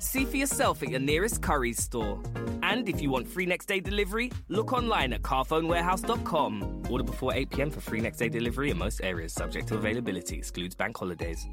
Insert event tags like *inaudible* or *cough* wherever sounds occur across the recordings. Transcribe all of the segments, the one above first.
See for yourself at your nearest Curry's store. And if you want free next day delivery, look online at carphonewarehouse.com. Order before 8 pm for free next day delivery in most areas, subject to availability, excludes bank holidays.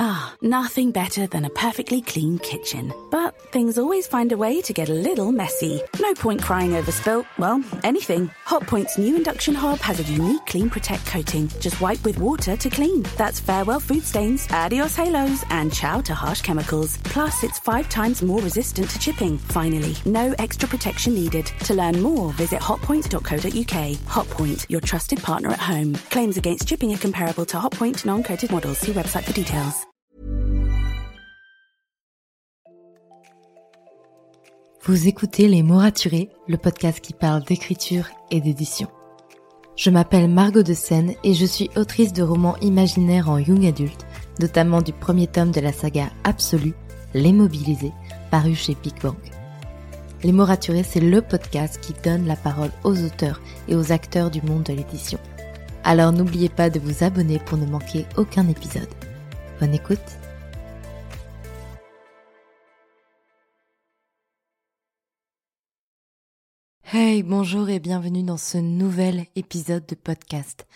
Ah, nothing better than a perfectly clean kitchen. But things always find a way to get a little messy. No point crying over spilt, well, anything. Hotpoint's new induction hob has a unique clean protect coating. Just wipe with water to clean. That's farewell food stains, adios halos, and ciao to harsh chemicals. Plus, it's five times more resistant to chipping. Finally, no extra protection needed. To learn more, visit hotpoint.co.uk. Hotpoint, your trusted partner at home. Claims against chipping are comparable to Hotpoint non-coated models. See website for details. Vous écoutez Les mots raturés, le podcast qui parle d'écriture et d'édition. Je m'appelle Margot de Seine et je suis autrice de romans imaginaires en young adulte, notamment du premier tome de la saga Absolue, Les Mobilisés, paru chez Big Bang. Les mots raturés, c'est le podcast qui donne la parole aux auteurs et aux acteurs du monde de l'édition. Alors n'oubliez pas de vous abonner pour ne manquer aucun épisode. Bonne écoute Hey, bonjour et bienvenue dans ce nouvel épisode de podcast.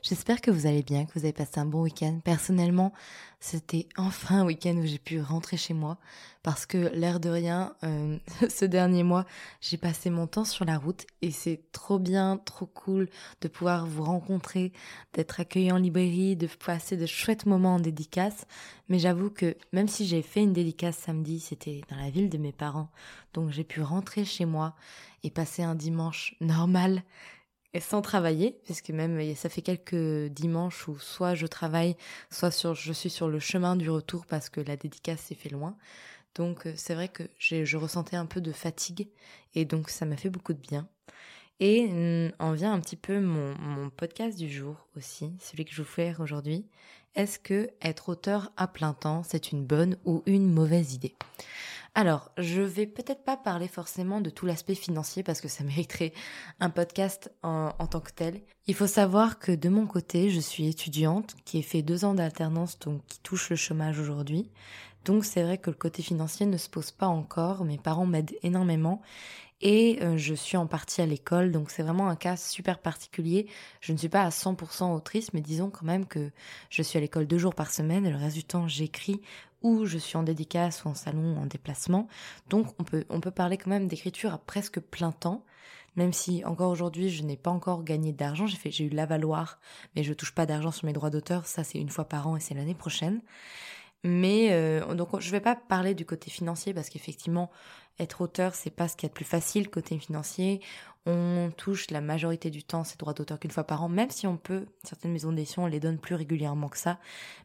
J'espère que vous allez bien, que vous avez passé un bon week-end. Personnellement, c'était enfin un week-end où j'ai pu rentrer chez moi parce que l'air de rien, euh, *laughs* ce dernier mois, j'ai passé mon temps sur la route et c'est trop bien, trop cool de pouvoir vous rencontrer, d'être accueilli en librairie, de passer de chouettes moments en dédicace. Mais j'avoue que même si j'ai fait une dédicace samedi, c'était dans la ville de mes parents, donc j'ai pu rentrer chez moi et passer un dimanche normal et sans travailler, puisque même ça fait quelques dimanches où soit je travaille, soit sur, je suis sur le chemin du retour parce que la dédicace s'est fait loin. Donc euh, c'est vrai que je ressentais un peu de fatigue et donc ça m'a fait beaucoup de bien. Et mm, en vient un petit peu mon, mon podcast du jour aussi, celui que je vous fais aujourd'hui. Est-ce que être auteur à plein temps, c'est une bonne ou une mauvaise idée? Alors, je vais peut-être pas parler forcément de tout l'aspect financier parce que ça *laughs* mériterait un podcast en, tant que tel. Il faut savoir que de mon côté, je suis étudiante qui ai fait deux ans d'alternance, donc qui touche le chômage aujourd'hui. Donc c'est vrai que le côté financier ne se pose pas encore. Mes parents m'aident énormément et euh, je suis en partie à l'école, donc c'est vraiment un cas super particulier. Je ne suis pas à 100% autrice, mais disons quand même que je suis à l'école deux jours par semaine et le reste du temps j'écris ou je suis en dédicace ou en salon en déplacement. Donc on peut, on peut parler quand même d'écriture à presque plein temps, même si encore aujourd'hui je n'ai pas encore gagné d'argent. J'ai eu l'avaloir, mais je touche pas d'argent sur mes droits d'auteur. Ça c'est une fois par an et c'est l'année prochaine. Mais euh, donc je vais pas parler du côté financier parce qu'effectivement être auteur c'est pas ce qu'il y a plus facile côté financier. On touche la majorité du temps ses droits d'auteur qu'une fois par an, même si on peut certaines maisons d'édition les donnent plus régulièrement que ça,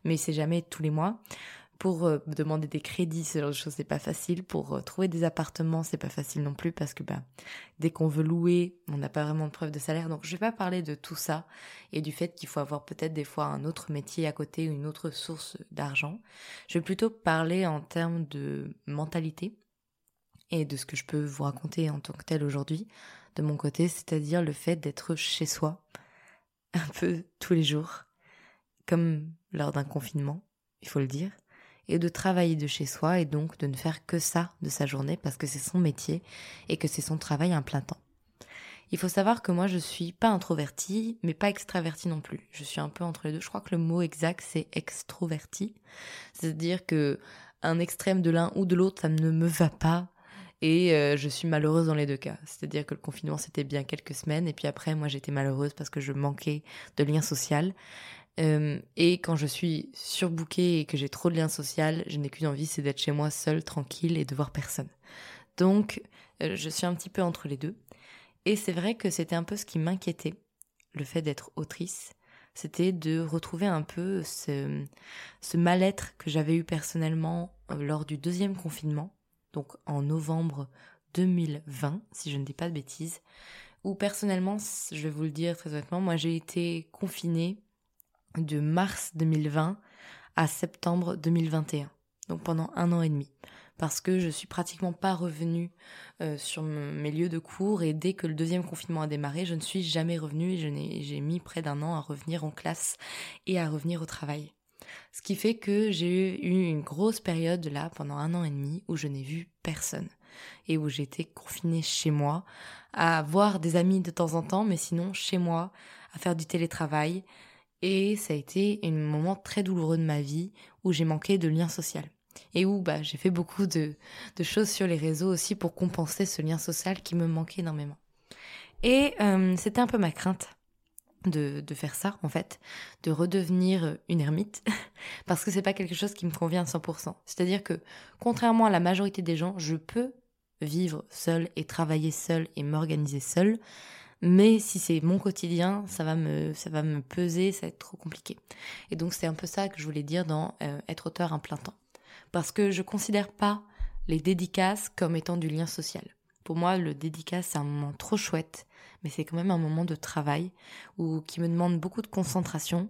mais c'est jamais tous les mois. Pour euh, demander des crédits, ce genre de choses, c'est pas facile. Pour euh, trouver des appartements, c'est pas facile non plus parce que bah, dès qu'on veut louer, on n'a pas vraiment de preuve de salaire. Donc je vais pas parler de tout ça et du fait qu'il faut avoir peut-être des fois un autre métier à côté ou une autre source d'argent. Je vais plutôt parler en termes de mentalité et de ce que je peux vous raconter en tant que tel aujourd'hui de mon côté, c'est-à-dire le fait d'être chez soi un peu tous les jours, comme lors d'un confinement, il faut le dire et de travailler de chez soi et donc de ne faire que ça de sa journée parce que c'est son métier et que c'est son travail à plein temps. Il faut savoir que moi je suis pas introvertie mais pas extravertie non plus. Je suis un peu entre les deux. Je crois que le mot exact c'est extroverti. C'est-à-dire que un extrême de l'un ou de l'autre ça ne me va pas Et euh, je suis malheureuse dans les deux cas. C'est-à-dire que le confinement, c'était bien quelques semaines. Et puis après, moi, j'étais malheureuse parce que je manquais de lien social. Euh, et quand je suis surbookée et que j'ai trop de liens sociaux, je n'ai qu'une envie, c'est d'être chez moi seule, tranquille et de voir personne. Donc, euh, je suis un petit peu entre les deux. Et c'est vrai que c'était un peu ce qui m'inquiétait, le fait d'être autrice. C'était de retrouver un peu ce, ce mal-être que j'avais eu personnellement euh, lors du deuxième confinement, donc en novembre 2020, si je ne dis pas de bêtises, où personnellement, je vais vous le dire très honnêtement, moi j'ai été confinée de mars 2020 à septembre 2021, donc pendant un an et demi, parce que je suis pratiquement pas revenue euh, sur mes lieux de cours et dès que le deuxième confinement a démarré, je ne suis jamais revenue et j'ai mis près d'un an à revenir en classe et à revenir au travail. Ce qui fait que j'ai eu une grosse période là pendant un an et demi où je n'ai vu personne et où j'étais confinée chez moi à voir des amis de temps en temps, mais sinon chez moi à faire du télétravail, et ça a été un moment très douloureux de ma vie où j'ai manqué de lien social. Et où bah, j'ai fait beaucoup de, choses sur les réseaux aussi pour compenser ce lien social qui me manquait énormément. Et euh, c'était un peu ma crainte de, de, faire ça, en fait, de redevenir une ermite, *laughs* parce que c'est pas quelque chose qui me convient à 100%. C'est-à-dire que, contrairement à la majorité des gens, je peux vivre seule et travailler seule et m'organiser seule, mais si c'est mon quotidien, ça va me, ça va me peser, ça va être trop compliqué. Et donc c'est un peu ça que je voulais dire dans euh, être auteur un plein temps. Parce que je considère pas les dédicaces comme étant du lien social. Pour moi, le dédicace, c'est un moment trop chouette, mais c'est quand même un moment de travail ou qui me demande beaucoup de concentration.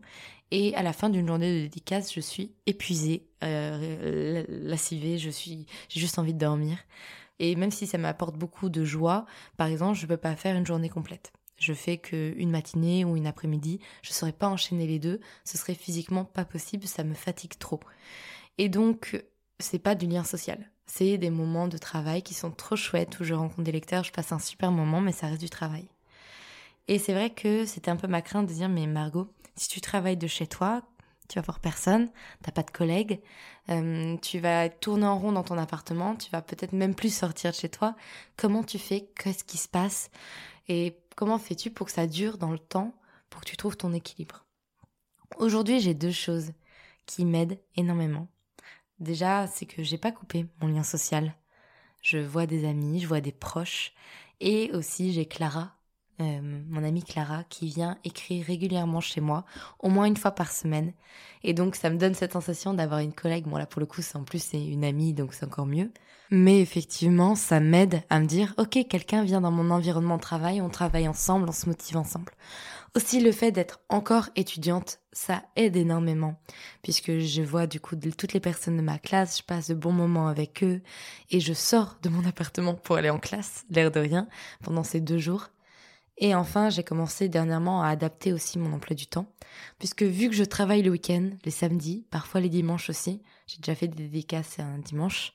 Et à la fin d'une journée de dédicace, je suis épuisée, euh, lascivée, je suis, j'ai juste envie de dormir. Et même si ça m'apporte beaucoup de joie, par exemple, je ne peux pas faire une journée complète. Je fais qu'une matinée ou une après-midi, je ne saurais pas enchaîner les deux, ce serait physiquement pas possible, ça me fatigue trop. Et donc, c'est pas du lien social. C'est des moments de travail qui sont trop chouettes où je rencontre des lecteurs, je passe un super moment, mais ça reste du travail. Et c'est vrai que c'était un peu ma crainte de dire, mais Margot, si tu travailles de chez toi, tu vas voir personne, t'as pas de collègues, euh, tu vas tourner en rond dans ton appartement, tu vas peut-être même plus sortir de chez toi. Comment tu fais? Qu'est-ce qui se passe? Et comment fais-tu pour que ça dure dans le temps, pour que tu trouves ton équilibre? Aujourd'hui, j'ai deux choses qui m'aident énormément. Déjà, c'est que j'ai pas coupé mon lien social. Je vois des amis, je vois des proches, et aussi j'ai Clara euh, mon amie Clara, qui vient écrire régulièrement chez moi, au moins une fois par semaine. Et donc ça me donne cette sensation d'avoir une collègue. Bon là pour le coup c'est en plus c'est une amie donc c'est encore mieux. Mais effectivement ça m'aide à me dire ok quelqu'un vient dans mon environnement de travail, on travaille ensemble, on se motive ensemble. Aussi le fait d'être encore étudiante, ça aide énormément puisque je vois du coup toutes les personnes de ma classe, je passe de bons moments avec eux et je sors de mon *laughs* appartement pour aller en classe, l'air de rien, pendant ces deux jours. Et enfin, j'ai commencé dernièrement à adapter aussi mon emploi du temps, puisque vu que je travaille le week-end, les samedis, parfois les dimanches aussi, j'ai déjà fait des dédicaces un dimanche,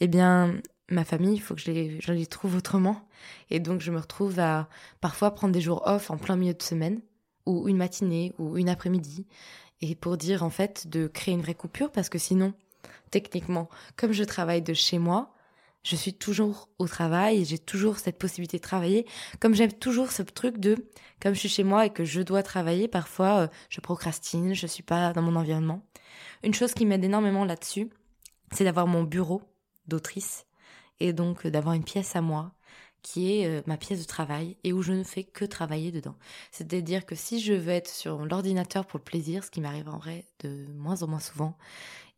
eh bien, ma famille, il faut que je les, trouve autrement. Et donc, je me retrouve à parfois prendre des jours off en plein milieu de semaine, ou une matinée, ou une après-midi, et pour dire en fait de créer une vraie coupure, parce que sinon, techniquement, comme je travaille de chez moi, je suis toujours au travail j'ai toujours cette possibilité de travailler. Comme j'aime toujours ce truc de, comme je suis chez moi et que je dois travailler, parfois euh, je procrastine, je suis pas dans mon environnement. Une chose qui m'aide énormément là-dessus, c'est d'avoir mon bureau d'autrice et donc euh, d'avoir une pièce à moi qui est euh, ma pièce de travail et où je ne fais que travailler dedans. C'est-à-dire que si je veux être sur l'ordinateur pour le plaisir, ce qui m'arrive en vrai de moins en moins souvent,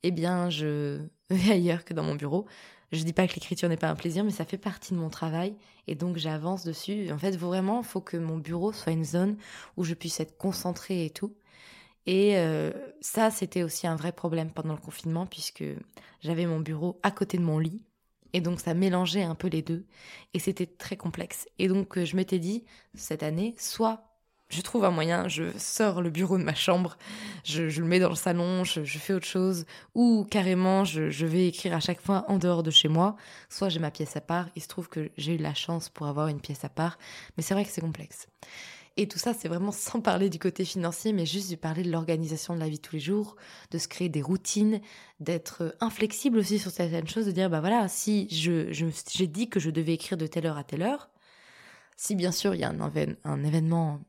eh bien je *laughs* vais ailleurs que dans mon bureau. Je dis pas que l'écriture n'est pas un plaisir, mais ça fait partie de mon travail et donc j'avance dessus. En fait, vraiment, il faut que mon bureau soit une zone où je puisse être concentrée et tout. Et euh, ça, c'était aussi un vrai problème pendant le confinement puisque j'avais mon bureau à côté de mon lit et donc ça mélangeait un peu les deux et c'était très complexe. Et donc euh, je m'étais dit cette année, soit je trouve un moyen, je sors le bureau de ma chambre, je, le mets dans le salon, je, fais autre chose, ou carrément je, vais écrire à chaque fois en dehors de chez moi, soit j'ai ma pièce à part, il se trouve que j'ai eu la chance pour avoir une pièce à part, mais c'est vrai que c'est complexe. Et tout ça, c'est vraiment sans parler du côté financier, mais juste de parler de l'organisation de la vie tous les jours, de se créer des routines, d'être inflexible aussi sur certaines choses, de dire, bah voilà, si j'ai dit que je devais écrire de telle heure à telle heure, si bien sûr il y a un événement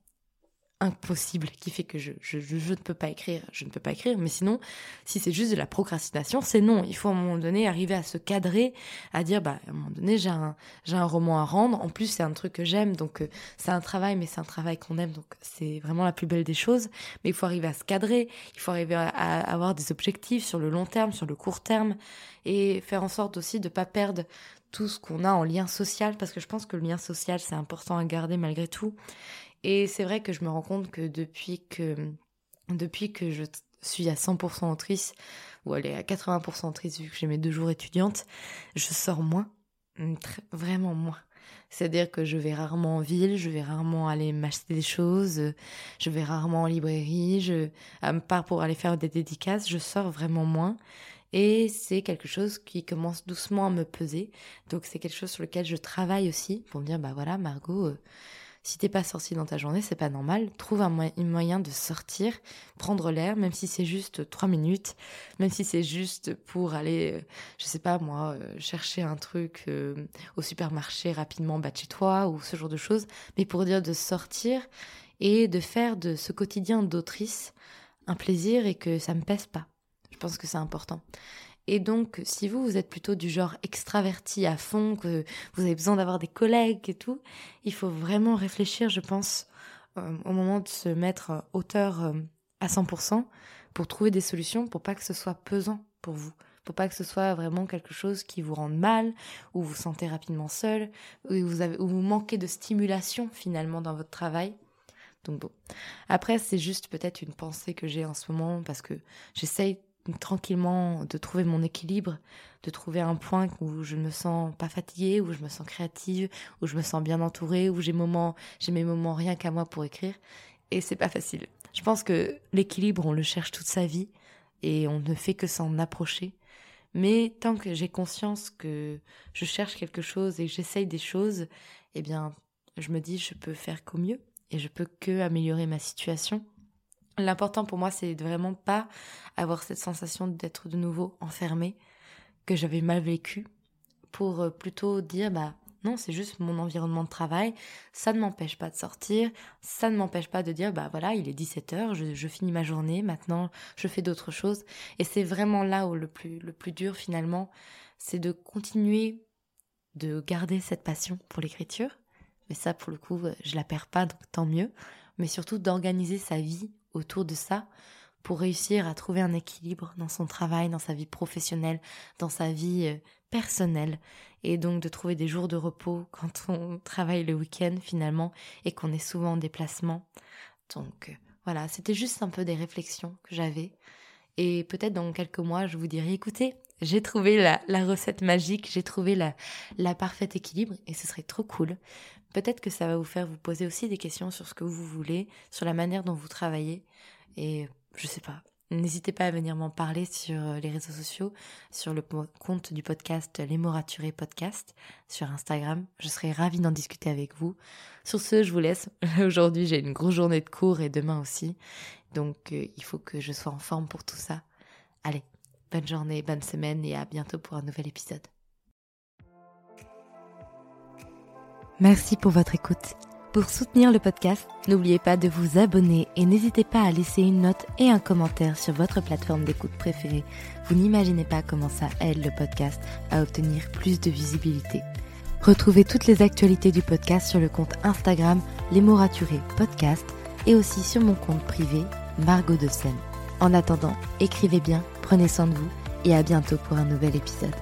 impossible qui fait que je, je, je, ne peux pas écrire, je ne peux pas écrire. Mais sinon, si c'est juste de la procrastination, c'est non. Il faut à un moment donné arriver à se cadrer, à dire, bah, à un moment donné, j'ai un, j'ai un roman à rendre. En plus, c'est un truc que j'aime, donc euh, c'est un travail, mais c'est un travail qu'on aime, donc c'est vraiment la plus belle des choses. Mais il faut arriver à se cadrer, il faut arriver à, avoir des objectifs sur le long terme, sur le court terme, et faire en sorte aussi de pas perdre tout ce qu'on a en lien social, parce que je pense que le lien social, c'est important à garder malgré tout. Et c'est vrai que je me rends compte que depuis que, depuis que je suis à 100% autrice, ou elle est à 80% autrice vu que j'ai mes deux jours étudiantes, je sors moins, vraiment moins. C'est-à-dire que je vais rarement en ville, je vais rarement aller m'acheter des choses, je vais rarement en librairie, je, à part pour aller faire des dédicaces, je sors vraiment moins. Et c'est quelque chose qui commence doucement à me peser. Donc c'est quelque chose sur lequel je travaille aussi pour me dire, bah voilà, Margot, euh, si t'es pas sorti dans ta journée, c'est pas normal. Trouve un, moyen de sortir, prendre l'air, même si c'est juste trois minutes, même si c'est juste pour aller, euh, je sais pas moi, euh, chercher un truc euh, au supermarché rapidement bas de chez toi ou ce genre de choses, mais pour dire de sortir et de faire de ce quotidien d'autrice un plaisir et que ça me pèse pas. Je pense que c'est important. Et donc, si vous, vous êtes plutôt du genre extraverti à fond, que vous avez besoin d'avoir des collègues et tout, il faut vraiment réfléchir, je pense, euh, au moment de se mettre auteur euh, à 100% pour trouver des solutions pour pas que ce soit pesant pour vous. Pour pas que ce soit vraiment quelque chose qui vous rende mal, ou vous sentez rapidement seul, ou vous, ou vous manquez de stimulation finalement dans votre travail. Donc bon. Après, c'est juste peut-être une pensée que j'ai en ce moment parce que j'essaye tranquillement de trouver mon équilibre, de trouver un point où je ne me sens pas fatiguée, où je me sens créative, où je me sens bien entourée, où j'ai moments, j'ai mes moments rien qu'à moi pour écrire. Et c'est pas facile. Je pense que l'équilibre, on le cherche toute sa vie et on ne fait que s'en approcher. Mais tant que j'ai conscience que je cherche quelque chose et que j'essaye des choses, eh bien, je me dis, je peux faire qu'au mieux et je peux que améliorer ma situation. L'important pour moi, c'est de vraiment pas avoir cette sensation d'être de nouveau enfermé, que j'avais mal vécu, pour euh, plutôt dire, bah non, c'est juste mon environnement de travail, ça ne m'empêche pas de sortir, ça ne m'empêche pas de dire, bah voilà, il est 17h, je, finis ma journée, maintenant je fais d'autres choses. Et c'est vraiment là où le plus, le plus dur finalement, c'est de continuer de garder cette passion pour l'écriture. Mais ça, pour le coup, je la perds pas, donc tant mieux. Mais surtout d'organiser sa vie autour de ça pour réussir à trouver un équilibre dans son travail, dans sa vie professionnelle, dans sa vie euh, personnelle, et donc de trouver des jours de repos *laughs* quand on travaille le week-end finalement et qu'on est souvent en déplacement. Donc euh, voilà, c'était juste un peu des réflexions que j'avais. Et peut-être dans quelques mois, je vous dirai, écoutez, j'ai trouvé la, recette magique, j'ai trouvé la, parfaite équilibre et ce serait trop cool. Peut-être que ça va vous faire vous poser aussi des questions sur ce que vous voulez, sur la manière dont vous travaillez. Et je sais pas. N'hésitez pas à venir m'en parler sur euh, les réseaux sociaux, sur le compte du podcast Les podcast, sur Instagram. Je serai ravie d'en discuter avec vous. Sur ce, je vous laisse. *laughs* Aujourd'hui, j'ai une grosse journée de cours et demain aussi. Donc, euh, il faut que je sois en forme pour tout ça. Allez, bonne journée, bonne semaine et à bientôt pour un nouvel épisode. Merci pour votre écoute. Pour soutenir le podcast, n'oubliez pas de vous abonner et n'hésitez pas à laisser une note et un commentaire sur votre plateforme d'écoute préférée. Vous n'imaginez pas comment ça aide le podcast à obtenir plus de visibilité. Retrouvez toutes les actualités du podcast sur le compte Instagram Les mots raturés podcast et aussi sur mon compte privé Margot de Seine. En attendant, écrivez bien, prenez soin de vous et à bientôt pour un nouvel épisode.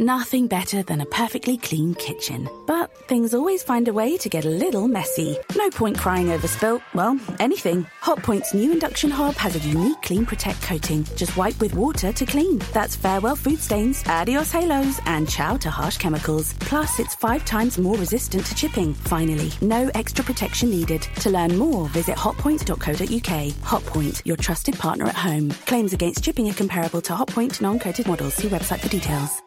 Nothing better than a perfectly clean kitchen. But things always find a way to get a little messy. No point crying over spilt, well, anything. Hotpoint's new induction hob has a unique Clean Protect coating. Just wipe with water to clean. That's farewell food stains, adios halos, and ciao to harsh chemicals. Plus, it's five times more resistant to chipping. Finally, no extra protection needed. To learn more, visit hotpoint.co.uk. Hotpoint, your trusted partner at home. Claims against chipping are comparable to Hotpoint non-coated models. See website for details.